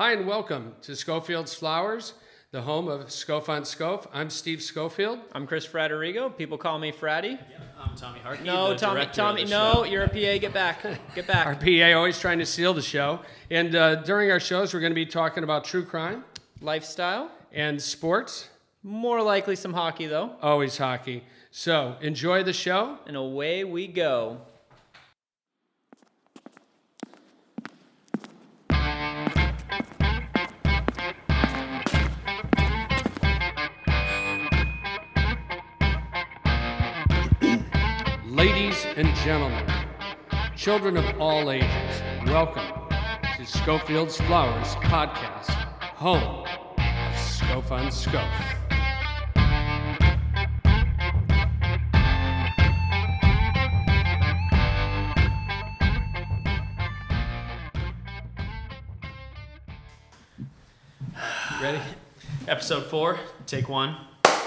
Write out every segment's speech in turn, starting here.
Hi, and welcome to Schofield's Flowers, the home of Scof on Scof. I'm Steve Schofield. I'm Chris Fraterrigo. People call me Fratty. I'm Tommy Harkey. No, the Tommy, director of Tommy, the no, show. you're a PA. Get back, get back. Our PA always trying to seal the show. And uh, during our shows, we're going to be talking about true crime Lifestyle. and sports, More likely some hockey though. always hockey. So enjoy the show. And away we go. Gentlemen, children of all ages, welcome to Schofield's Flowers podcast, home of Scof on Scof. Ready? Episode four, take one.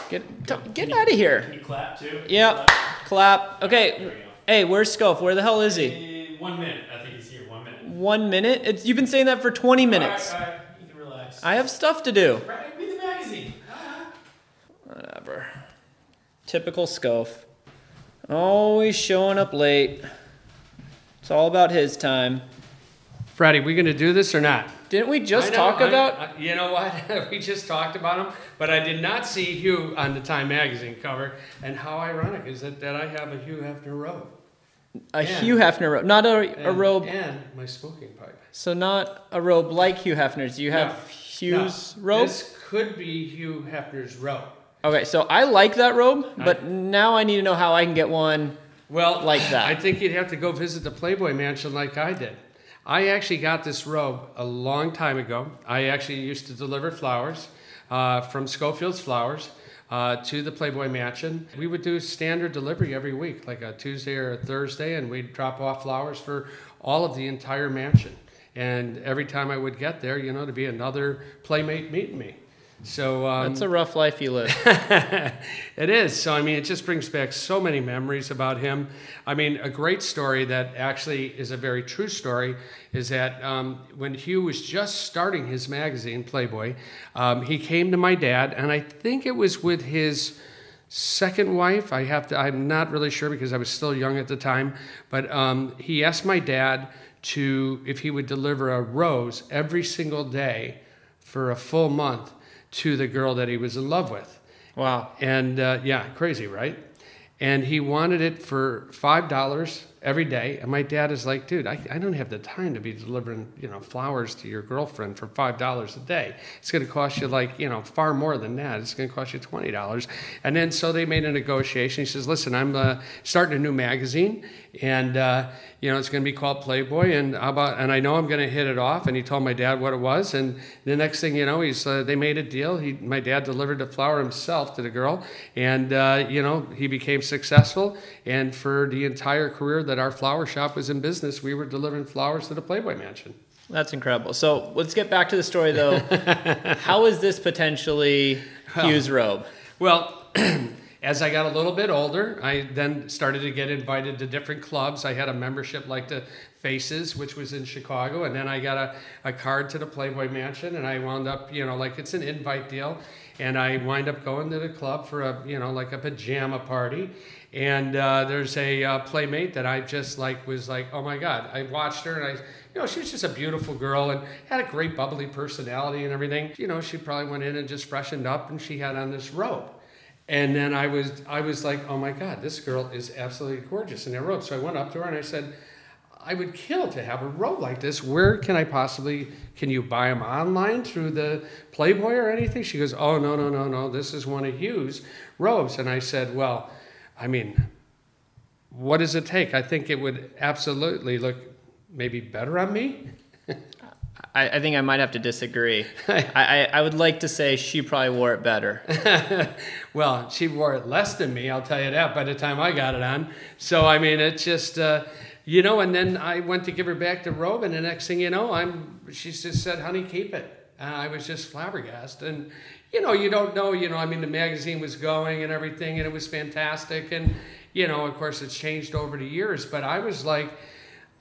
Get t- get out of here. Can you clap too? Yep. Clap. There Okay. Hey, where's Scof? Where the hell is he? Eh, one minute. I think he's here. One minute. One minute. It's, you've been saying that for 20 minutes. All right, all right. You can relax. I have stuff to do. Right, read the magazine. Ah. Whatever. Typical Scof. Always showing up late. It's all about his time. Freddie, we going to do this or not? Didn't we just know, talk I- about I- you know what? we just talked about him, but I did not see Hugh on the Time magazine cover. And how ironic is it that I have a Hugh Hefner robe? a Yeah. Hugh Hefner robe? Not a, a robe. And my smoking pipe. So not a robe like Hugh Hefner's. You have No, Hugh's No, robe. This could be Hugh Hefner's robe. Okay, so I like that robe, I- but now I need to know how I can get one. Well, Like that. I think you'd have to go visit the Playboy Mansion like I did. I actually got this robe a long time ago. I actually used to deliver flowers uh, from Schofield's Flowers uh, to the Playboy Mansion. We would do standard delivery every week, like a Tuesday or a Thursday, and we'd drop off flowers for all of the entire mansion. And every time I would get there, you know, to be another playmate meeting me. So um, That's a rough life you live. it is. So, I mean, it just brings back so many memories about him. I mean, a great story that actually is a very true story is that um, when Hugh was just starting his magazine, Playboy, um, he came to my dad, and I think it was with his second wife. I have to, I'm not really sure because I was still young at the time, but um, he asked my dad to, if he would deliver a rose every single day for a full month to the girl that he was in love with. Wow. And uh, yeah, crazy, right? And he wanted it for five dollars every day. And my dad is like, dude, I, I don't have the time to be delivering, you know, flowers to your girlfriend for five dollars a day. It's going to cost you like, you know, far more than that. It's going to cost you twenty dollars. And then so they made a negotiation. He says, listen, I'm uh, starting a new magazine, and uh, you know, it's going to be called Playboy. And how about? And I know I'm going to hit it off. And he told my dad what it was. And the next thing you know, he's uh, they made a deal. He, my dad delivered the flower himself to the girl, and uh, you know, he became successful. And for the entire career that our flower shop was in business, we were delivering flowers to the Playboy Mansion. That's incredible. So let's get back to the story though. how is this potentially Hugh's robe? Well, as I got a little bit older, I then started to get invited to different clubs. I had a membership like the Faces, which was in Chicago, and then I got a, a card to the Playboy Mansion, and I wound up, you know, like it's an invite deal, and I wind up going to the club for a, you know, like a pajama party. And uh, there's a uh, playmate that I just like was like, oh my God. I watched her and I, you know, she was just a beautiful girl and had a great bubbly personality and everything. You know, she probably went in and just freshened up and she had on this robe. And then I was, I was like, oh my God, this girl is absolutely gorgeous in that robe. So I went up to her and I said, I would kill to have a robe like this. Where can I possibly, can you buy them online through the Playboy or anything? She goes, oh, no, no, no, no. This is one of Hugh's robes. And I said, well, I mean, what does it take? I think it would absolutely look maybe better on me. I, I think I might have to disagree. I, I, I would like to say she probably wore it better. well, she wore it less than me, I'll tell you that, by the time I got it on. So, I mean, it's just, uh, you know, and then I went to give her back the robe, and the next thing you know, I'm, she just said, honey, keep it. And I was just flabbergasted. And, you know, you don't know, you know, I mean, the magazine was going and everything, and it was fantastic. And, you know, of course, it's changed over the years, but I was like,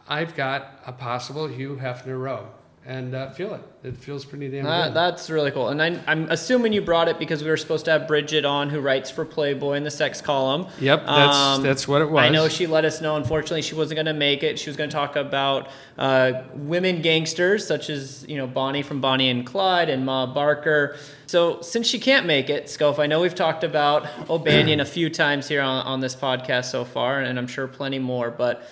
I've got a possible Hugh Hefner robe. And uh, feel it. It feels pretty damn Uh, good. that's really cool. And I, I'm assuming you brought it because we were supposed to have Bridget on, who writes for Playboy in the sex column. Yep, that's Um, that's what it was. I know she let us know. Unfortunately, she wasn't going to make it. She was going to talk about uh, women gangsters, such as you know Bonnie from Bonnie and Clyde and Ma Barker. So since she can't make it, Scof, I know we've talked about O'Banion a few times here on, on this podcast so far, and I'm sure plenty more. But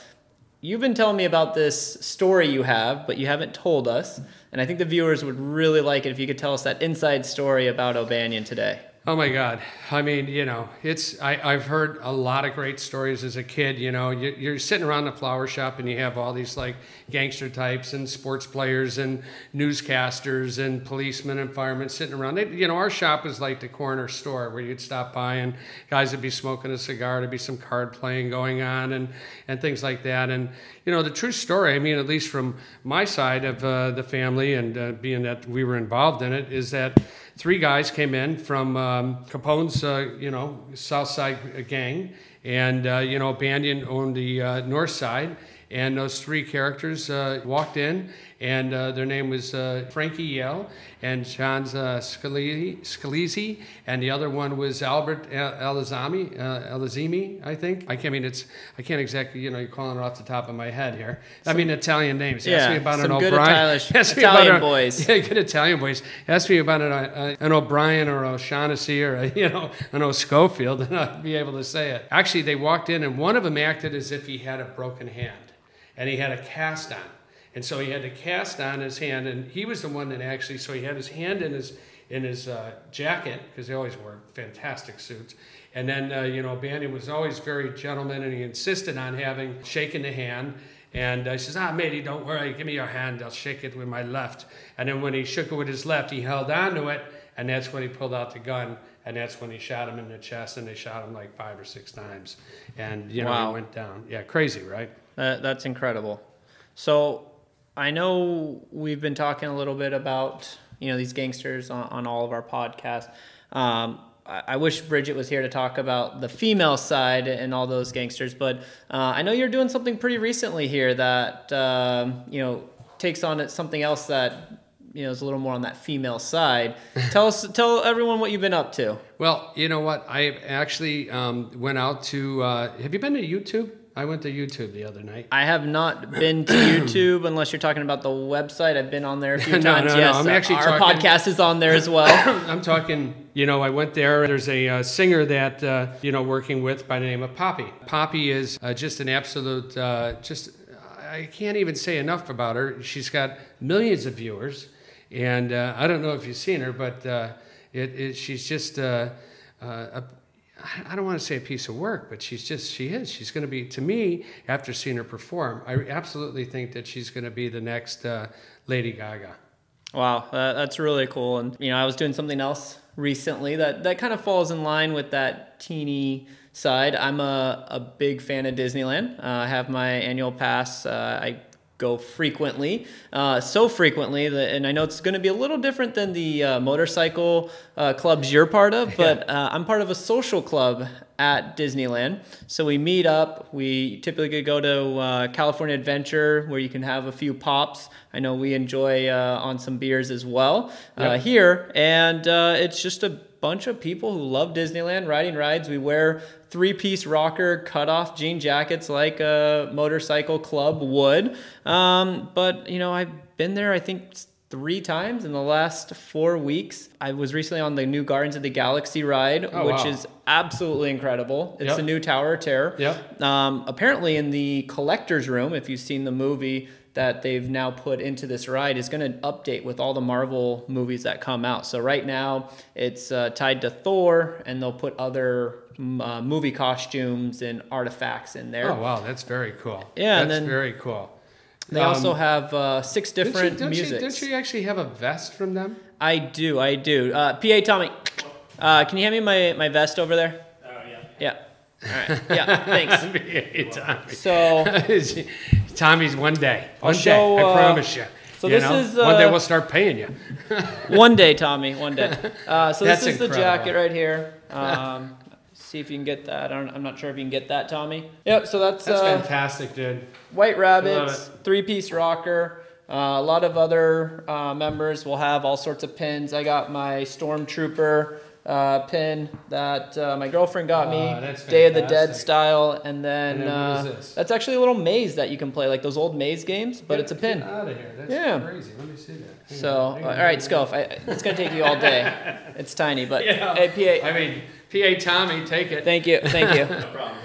you've been telling me about this story you have, but you haven't told us. And I think the viewers would really like it if you could tell us that inside story about O'Banion today. Oh my God! I mean, you know, it's I, I've heard a lot of great stories as a kid. You know, you, you're sitting around the flower shop and you have all these like gangster types and sports players and newscasters and policemen and firemen sitting around. They, you know, our shop was like the corner store where you'd stop by and guys would be smoking a cigar, there'd be some card playing going on and and things like that. And you know, the true story. I mean, at least from my side of uh, the family and uh, being that we were involved in it, is that three guys came in from um, Capone's, uh, you know, South Side gang, and uh, you know, O'Banion owned the uh, North Side, and those three characters uh, walked in, and uh, their name was uh, Frankie Yale and John uh, Scalise, and the other one was Albert El- Elazami, uh, Elazimi, I think. I can't I mean it's I can't exactly you know you're calling it off the top of my head here. I mean Italian names. Yeah, Ask me about some an good O'Brien. Italian- Italian boys. Yeah, good Italian boys. Ask me about an, uh, an O'Brien or an O'Shaughnessy or a, you know an O'Scofield, and I'd be able to say it. Actually, they walked in, and one of them acted as if he had a broken hand, and he had a cast on, and so he had the cast on his hand, and he was the one that actually. So he had his hand in his in his uh, jacket because they always wore fantastic suits. And then uh, you know, Bandy was always very gentleman, and he insisted on having shaking the hand. And I says, ah, matey, don't worry, give me your hand. I'll shake it with my left. And then when he shook it with his left, he held on to it, and that's when he pulled out the gun, and that's when he shot him in the chest, and they shot him like five or six times. And, you know, Wow. he went down. Yeah, crazy, right? That, that's incredible. So I know we've been talking a little bit about you know these gangsters on, on all of our podcasts. Um, I, I wish Bridget was here to talk about the female side and all those gangsters, but uh, I know you're doing something pretty recently here that um, you know takes on something else that you know is a little more on that female side. tell us, tell everyone what you've been up to. Well, you know what? I actually um, went out to. Uh, have you been to YouTube? I went to YouTube the other night. I have not been to YouTube unless you're talking about the website. I've been on there a few No, times. no, no, I'm actually our talking- podcast is on there as well. I'm talking, you know, I went there. There's a uh, singer that, uh, you know, working with by the name of Poppy. Poppy is uh, just an absolute, uh, just, I can't even say enough about her. She's got millions of viewers. And uh, I don't know if you've seen her, but uh, it, it, she's just, uh, uh, a, I don't want to say a piece of work, but she's just, she is. She's going to be, to me, after seeing her perform, I absolutely think that she's going to be the next uh, Lady Gaga. Wow, that, that's really cool. And you know, I was doing something else recently that that kind of falls in line with that teeny side. I'm a, a big fan of Disneyland. Uh, I have my annual pass. Uh, I go frequently, uh, so frequently that, and I know it's going to be a little different than the uh, motorcycle uh, clubs you're part of, but uh, I'm part of a social club at Disneyland. So we meet up. We typically go to uh, California Adventure where you can have a few pops. I know we enjoy uh, on some beers as well uh, Yep. here, and uh, it's just a bunch of people who love Disneyland riding rides. We wear three-piece rocker cut-off jean jackets like a motorcycle club would. Um, but you know, I've been there. I think three times in the last four weeks. I was recently on the new Guardians of the Galaxy ride, Oh, which wow. is absolutely incredible. It's Yep. the new Tower of Terror. Yep. Um, apparently, in the collector's room, if you've seen the movie that they've now put into this ride, is going to update with all the Marvel movies that come out. So right now, it's uh, tied to Thor, and they'll put other uh, movie costumes and artifacts in there. Oh wow, that's very cool. Yeah, that's then very cool. They Um, also have uh, six don't you- different don't you, musics. Don't you actually have a vest from them? I do, I do. Uh, PA Tommy, uh, can you hand me my, my vest over there? Oh yeah. Yeah. All right. Yeah. Thanks. Tommy. So Tommy's one day. I'll One show, day, I uh, promise you. so You this know? is, one day uh, we'll start paying you. one day, Tommy, one day. Uh, so That's this is the jacket right here. Um, see if you can get that. I don't, I'm not sure if you can get that, Tommy. Yep. So that's, That's uh, fantastic, dude. White Rabbits, three piece rocker. Uh, a lot of other uh, members will have all sorts of pins. I got my Stormtrooper uh, pin that uh, my girlfriend got Ah, me, Day of the Dead style, and then, And then uh, that's actually a little maze that you can play, like those old maze games, but it's a pin. Get out of here. That's Yeah. crazy. Let me see that. Hang So, on, all right. Scof, I, it's gonna take you all day. It's tiny, but Yeah. hey, PA, I mean, PA Tommy, take it. thank you, thank you. No problem,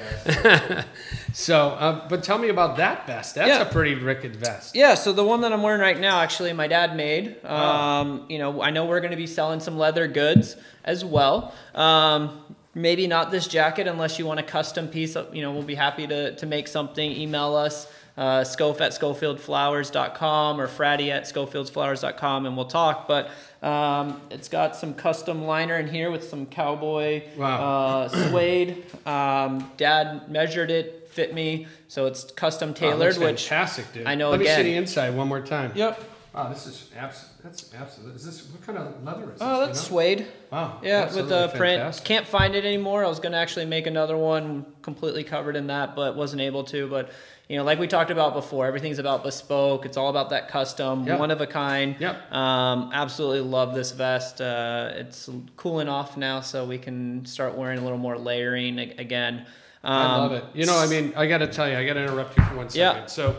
guys. So, uh, but tell me about that vest. That's Yeah. a pretty wicked vest. Yeah, so the one that I'm wearing right now, actually, my dad made. Oh. Um, You know, I know we're going to be selling some leather goods as well. Um, maybe not this jacket unless you want a custom piece. You know, we'll be happy to, to make something. Email us, uh, scof at schofieldflowers.com or fratty at schofieldsflowers.com and we'll talk. But um, it's got some custom liner in here with some cowboy Wow. uh, suede. Um, dad measured it, fit me, so it's custom Oh, tailored, looks which fantastic, dude. I know Let me see the inside one more time. Yep. Wow, this is abs- That's absolute. Is this what kind of leather is this? Oh, you that's know? suede. Wow. Yeah, with the print. fantastic. Can't find it anymore. I was gonna actually make another one completely covered in that, but wasn't able to. But you know, like we talked about before, everything's about bespoke. It's all about that custom, Yep. one of a kind. Yep. Um, absolutely love this vest. Uh, it's cooling off now, so we can start wearing a little more layering again. Um, I love it. You know, I mean, I got to tell you, I got to interrupt you for one second. Yeah. So,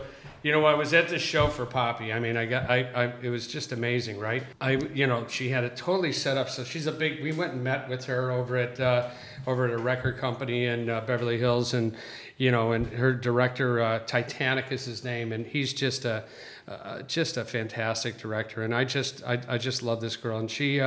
you know, I was at this show for Poppy. I mean, I got, I, I, it was just amazing, right? I, you know, she had it totally set up. So she's a big. We went and met with her over at, uh, over at a record company in uh, Beverly Hills, and you know, and her director uh, Titanic is his name, and he's just a, uh, just a fantastic director. And I just, I, I just love this girl, and she.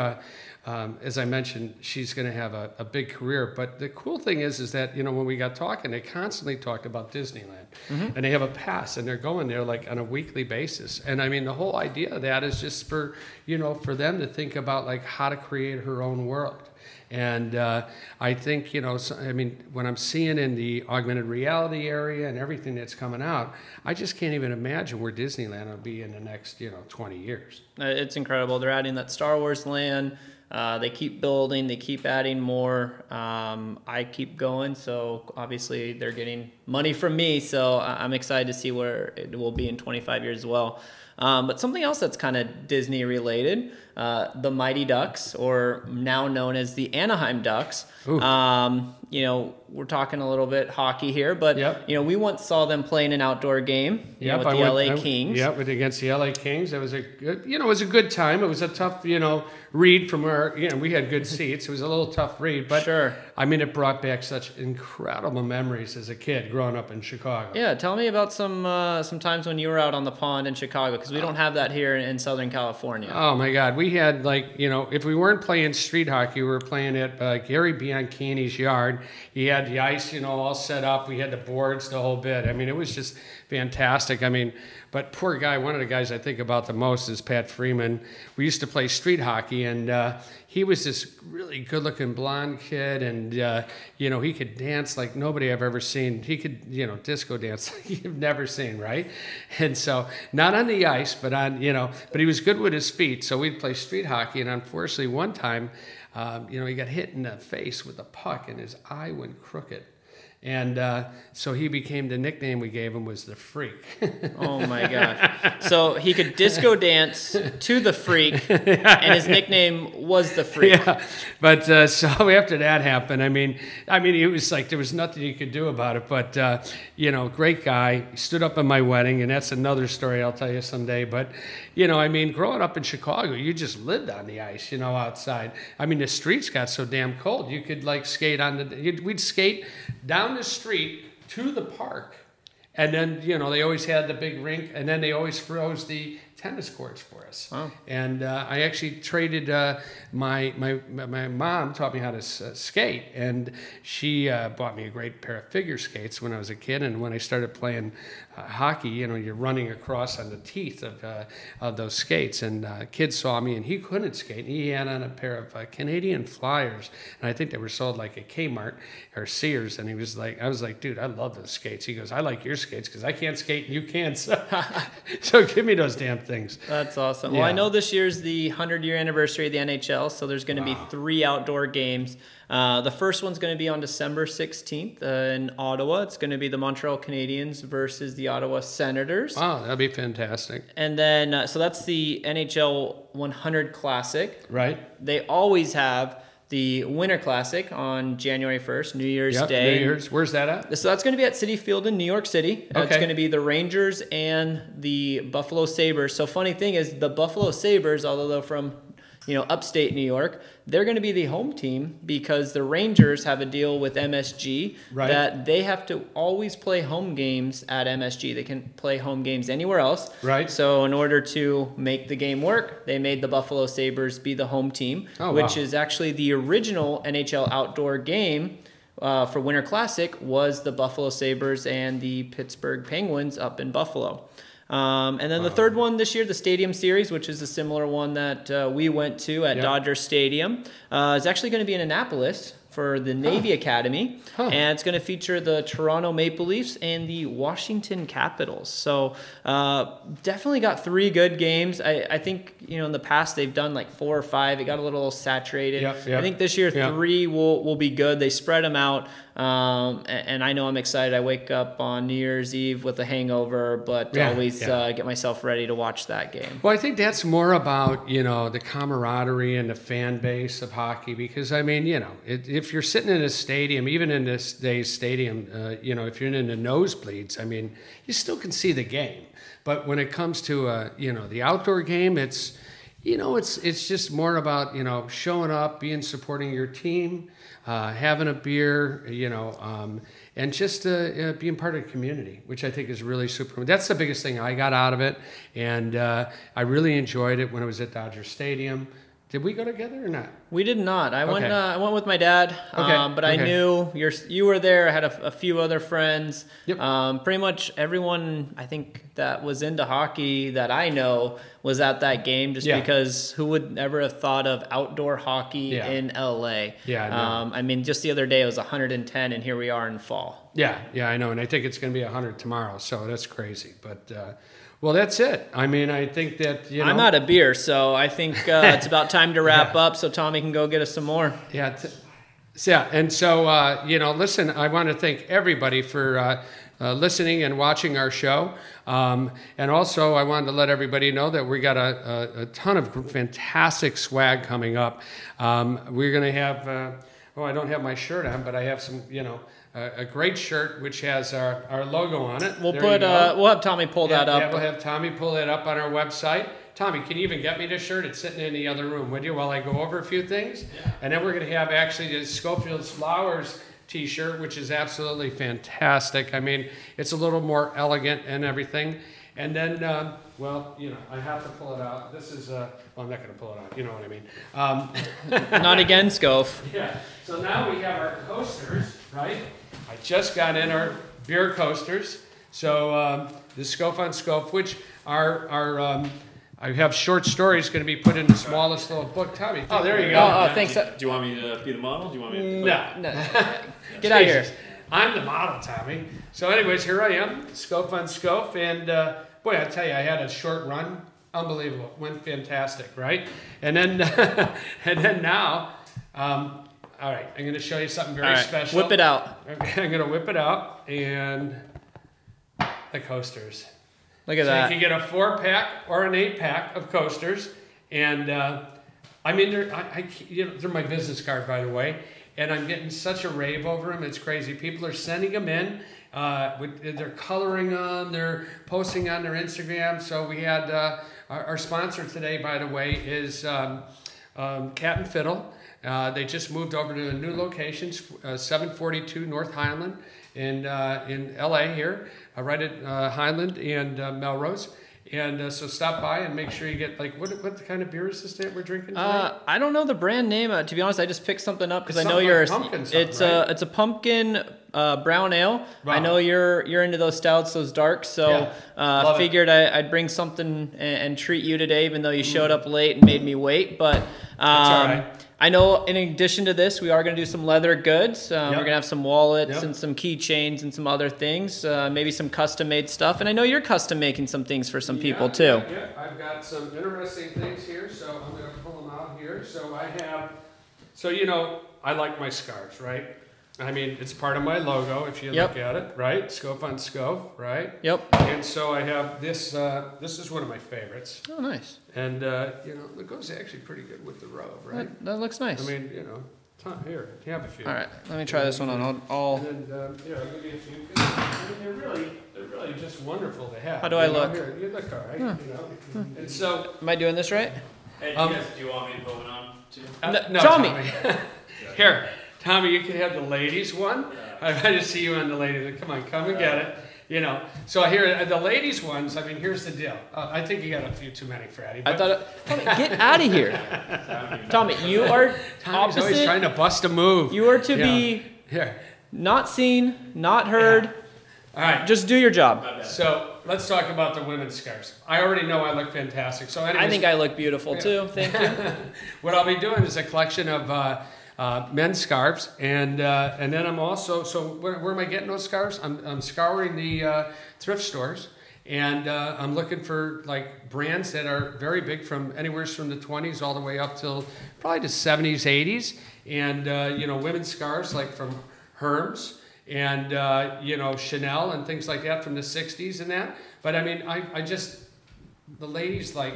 Um, as I mentioned, she's going to have a, a big career. But the cool thing is, is that you know when we got talking, they constantly talked about Disneyland, and they have a pass, and they're going there like on a weekly basis. And I mean, the whole idea of that is just for you know for them to think about like how to create her own world. And uh, I think, you know, so, I mean, when I'm seeing in the augmented reality area and everything that's coming out, I just can't even imagine where Disneyland will be in the next, you know, 20 years. Uh, It's incredible. They're adding that Star Wars land. Uh, they keep building. They keep adding more. Um, I keep going. So obviously they're getting money from me. So I'm excited to see where it will be in 25 years as well. Um, but something else that's kind of Disney related, uh, the Mighty Ducks, or now known as the Anaheim Ducks. Um, you know, we're talking a little bit hockey here, but Yep. you know, we once saw them playing an outdoor game you know, with I the went- LA I- Kings. Yep, with against the LA Kings. It was a good, you know, it was a good time. It was a tough, you know, read from where, you know, we had good seats. It was a little tough read, but Sure. I mean, it brought back such incredible memories as a kid growing up in Chicago. Yeah, tell me about some uh, some times when you were out on the pond in Chicago because we don't have that here in, in Southern California. Oh my God, we had like you know, if we weren't playing street hockey, we were playing at uh, Gary Bianchini's yard. He had the ice, you know, all set up. We had the boards, the whole bit. I mean, it was just fantastic. I mean, but poor guy. One of the guys I think about the most is Pat Freeman. We used to play street hockey, and uh, he was this really good-looking blonde kid, and uh, you know, he could dance like nobody I've ever seen. He could, you know, disco dance like you've never seen, right? And so, not on the ice, but on, you know, but he was good with his feet. So we'd play street hockey, and unfortunately, one time, um, you know, he got hit in the face with a puck, and his eye went crooked. And uh, so he became the nickname we gave him was the freak. Oh my gosh! So he could disco dance to the freak, and his nickname was the freak. yeah, but uh, so after that happened, I mean, I mean, it was like there was nothing you could do about it. But uh, you know, great guy. He stood up at my wedding, and that's another story I'll tell you someday. But you know, I mean, growing up in Chicago, you just lived on the ice, you know, outside. I mean, the streets got so damn cold, you could like skate on the. You'd, we'd skate down the street to the park. And then, you know, they always had the big rink, and then they always froze the tennis courts for us. Wow. And uh, I actually traded uh, my, my my mom taught me how to s- uh, skate, and she uh, bought me a great pair of figure skates when I was a kid. And when I started playing uh, hockey, you know, you're running across on the teeth of uh, of those skates. And uh, kid saw me, and he couldn't skate. He had on a pair of uh, Canadian Flyers, and I think they were sold like at Kmart or Sears. And he was like, I was like, dude, I love those skates. He goes, I like your skates because I can't skate and you can. So, so give me those damn things. That's awesome. Well, I know this year's the 100 year anniversary of the NHL, so there's going to be three outdoor games. Uh, the first one's going to be on December 16th uh, in Ottawa. It's going to be the Montreal Canadiens versus the Ottawa Senators. Wow, that'd be fantastic. And then, uh, so that's the NHL 100 Classic. Right? They always have the Winter Classic on January 1st, New Year's Yep, Day. New Year's. Where's that at? So that's going to be at Citi Field in New York City. Uh, It's going to be the Rangers and the Buffalo Sabres. So funny thing is the Buffalo Sabres, although they're from you know upstate New York, they're going to be the home team because the Rangers have a deal with MSG Right. that they have to always play home games at MSG. They can play home games anywhere else. Right. So in order to make the game work, they made the Buffalo Sabres be the home team, Oh, which wow. is actually the original NHL outdoor game uh, for Winter Classic was the Buffalo Sabres and the Pittsburgh Penguins up in Buffalo. Um, and then the third one this year, the Stadium Series, which is a similar one that uh, we went to at Yep. Dodger Stadium, uh, is actually going to be in Annapolis for the Navy Academy, Huh. and it's going to feature the Toronto Maple Leafs and the Washington Capitals. So uh, definitely got three good games. I, I think you know in the past they've done like four or five. It got a little saturated. Yep, yep, I think this year yep. three will will be good. They spread them out, um, a- and, I know I'm excited. I wake up on New Year's Eve with a hangover, but Yeah, always yeah. Uh, get myself ready to watch that game. Well, I think that's more about you know the camaraderie and the fan base of hockey because I mean you know it, if you're sitting in a stadium, even in this day's stadium, uh, you know if you're in the nosebleeds, I mean you still can see the game. But when it comes to uh, you know the outdoor game, it's you know it's it's just more about you know showing up, being supporting your team, uh, having a beer, you know. Um, and just uh, uh, being part of the community, which I think is really super. That's the biggest thing I got out of it, and uh, I really enjoyed it when I was at Dodger Stadium. Did we go together or not? We did not. I went. Uh, I went with my dad. Okay, Um, but I knew you're, you were there. I had a, a few other friends. Yep. Um, pretty much everyone I think that was into hockey that I know was at that game. Just Yeah. because who would ever have thought of outdoor hockey Yeah. in LA? Yeah, I know. Um, I mean, just the other day it was 110, and here we are in fall. Yeah, yeah, I know, and I think it's going to be hundred tomorrow, so that's crazy. But uh, well, that's it. I mean, I think that you know, I'm out of beer, so I think uh, it's about time to wrap up. So Tommy can go get us some more. Yeah. T- so, yeah. And so, uh, you know, listen, I want to thank everybody for uh, uh, listening and watching our show. Um, and also, I wanted to let everybody know that we got a, a, a ton of fantastic swag coming up. Um, we're going to have, uh, oh, I don't have my shirt on, but I have some, you know, a, a great shirt which has our, our logo on it. We'll There put. Uh, we'll have Tommy pull Yeah, that up. Yeah, we'll have Tommy pull that up on our website. Tommy, can you even get me this shirt? It's sitting in the other room, would you, while I go over a few things? And then we're going to have actually the Schofield's Flowers t-shirt, which is absolutely fantastic. I mean, it's a little more elegant and everything. And then, um, well, you know, I have to pull it out. This is, uh, well, I'm not going to pull it out. You know what I mean. Um, Not again, Scof. yeah. So now we have our coasters, right? I just got in our beer coasters. So um, the Scof on Scof, which are are um, I have short stories going to be put in the smallest little book. Tommy. Oh, there you go. Oh, oh, thanks. Do, do you want me to be the model? Do you want me to? No. No. Get out of here. I'm the model, Tommy. So, anyways, here I am, Scof on Scof, and uh, boy, I tell you, I had a short run, unbelievable, went fantastic, right? And then, and then now, um, all right, I'm going to show you something very All right, special. whip it out. Okay, I'm going to whip it out, and the coasters. Look at So that. you can get a four pack or an eight pack of coasters, and uh, I mean, they're I, I, you know, they're my business card, by the way, and I'm getting such a rave over them. It's crazy. People are sending them in. Uh, with, they're coloring them. They're posting on their Instagram. So we had uh, our, our sponsor today, by the way, is um, um, Cat and Fiddle. Uh, they just moved over to a new location, uh, 742 North Highland in uh, in LA here, uh, right at uh, Highland and uh, Melrose. And uh, so stop by and make sure you get like what what kind of beer is this that we're drinking? Uh, I don't know the brand name. Uh, to be honest, I just picked something up because I know something you're. like pumpkin it's a right? it's a pumpkin uh, brown ale. I know you're you're into those stouts, those darks. So Yeah. uh, figured I, I'd bring something and, and treat you today, even though you showed up late and made me wait. But um, all right. I know in addition to this, we are going to do some leather goods. Uh, Yep. We're going to have some wallets Yep. and some keychains and some other things, uh, maybe some custom made stuff. And I know you're custom making some things for some people too. Yeah, I've got some interesting things here, so I'm gonna pull them out here. So I have, so you know, I like my scarves, right? I mean, it's part of my logo if you Yep. look at it, right? Scof on Scof, right? Yep. And so I have this. Uh, this is one of my favorites, Oh, nice. And uh, you know, it goes actually pretty good with the robe, right? That, that looks nice. I mean, you know, ton- here, you have a few. All right, let me try this one on. I'll, I'll And then, um, here, I'll give you a few. I mean, they're really, they're really just wonderful to have. How do I you know? look? Here, you look all right. You know, and so. am I doing this right? Hey, Um, you guys, do you want me to put one on too? Uh, No, Tommy. Here, Tommy, you can have the ladies one. I want to see you on the ladies. Come on, come and get it. You know, so here uh, the ladies ones. I mean, here's the deal. Uh, I think you got a few too many, Fratty. I but thought, Tommy, get out of here, Tommy. You are Tommy's always trying to bust a move. You are to Yeah. be Here, not seen, not heard. all right. Just do your job. So let's talk about the women's scarves. I already know I look fantastic. So anyways, I think I look beautiful too. Thank you. what I'll be doing is a collection of uh, uh, men's scarves, and uh, and then I'm also so where, where am I getting those scarves? I'm, I'm scouring the uh, thrift stores, and uh, I'm looking for like brands that are very big from anywhere from the 20s all the way up till probably the 70s, 80s, and uh, you know women's scarves like from Hermes and you know Chanel and things like that from the 60s and that. But I mean, I, I just the ladies like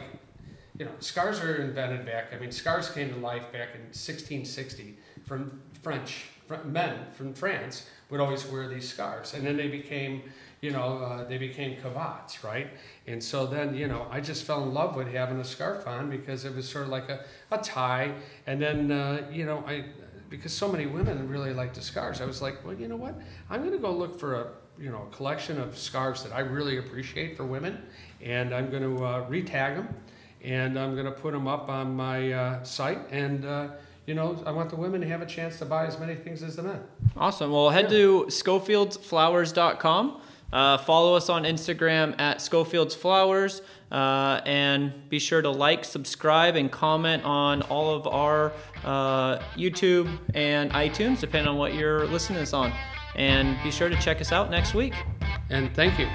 you know, scars were invented back. I mean, scars came to life back in 1660 from French fr- men from France would always wear these scarves, and then they became, you know, uh, they became cravats, right? And so then, you know, I just fell in love with having a scarf on because it was sort of like a, a tie, and then, uh, you know, I because so many women really like the scarves, I was like, well, you know what? I'm going to go look for a you know a collection of scarves that I really appreciate for women, and I'm going to uh, retag them and I'm going to put them up on my uh, site. And uh, you know, I want the women to have a chance to buy as many things as the men. Awesome. Well, head to schofieldsflowers.com. Uh, follow us on Instagram at schofieldsflowers. Uh, and be sure to like, subscribe, and comment on all of our uh, YouTube and iTunes, depending on what you're listening to us on. And be sure to check us out next week. And thank you.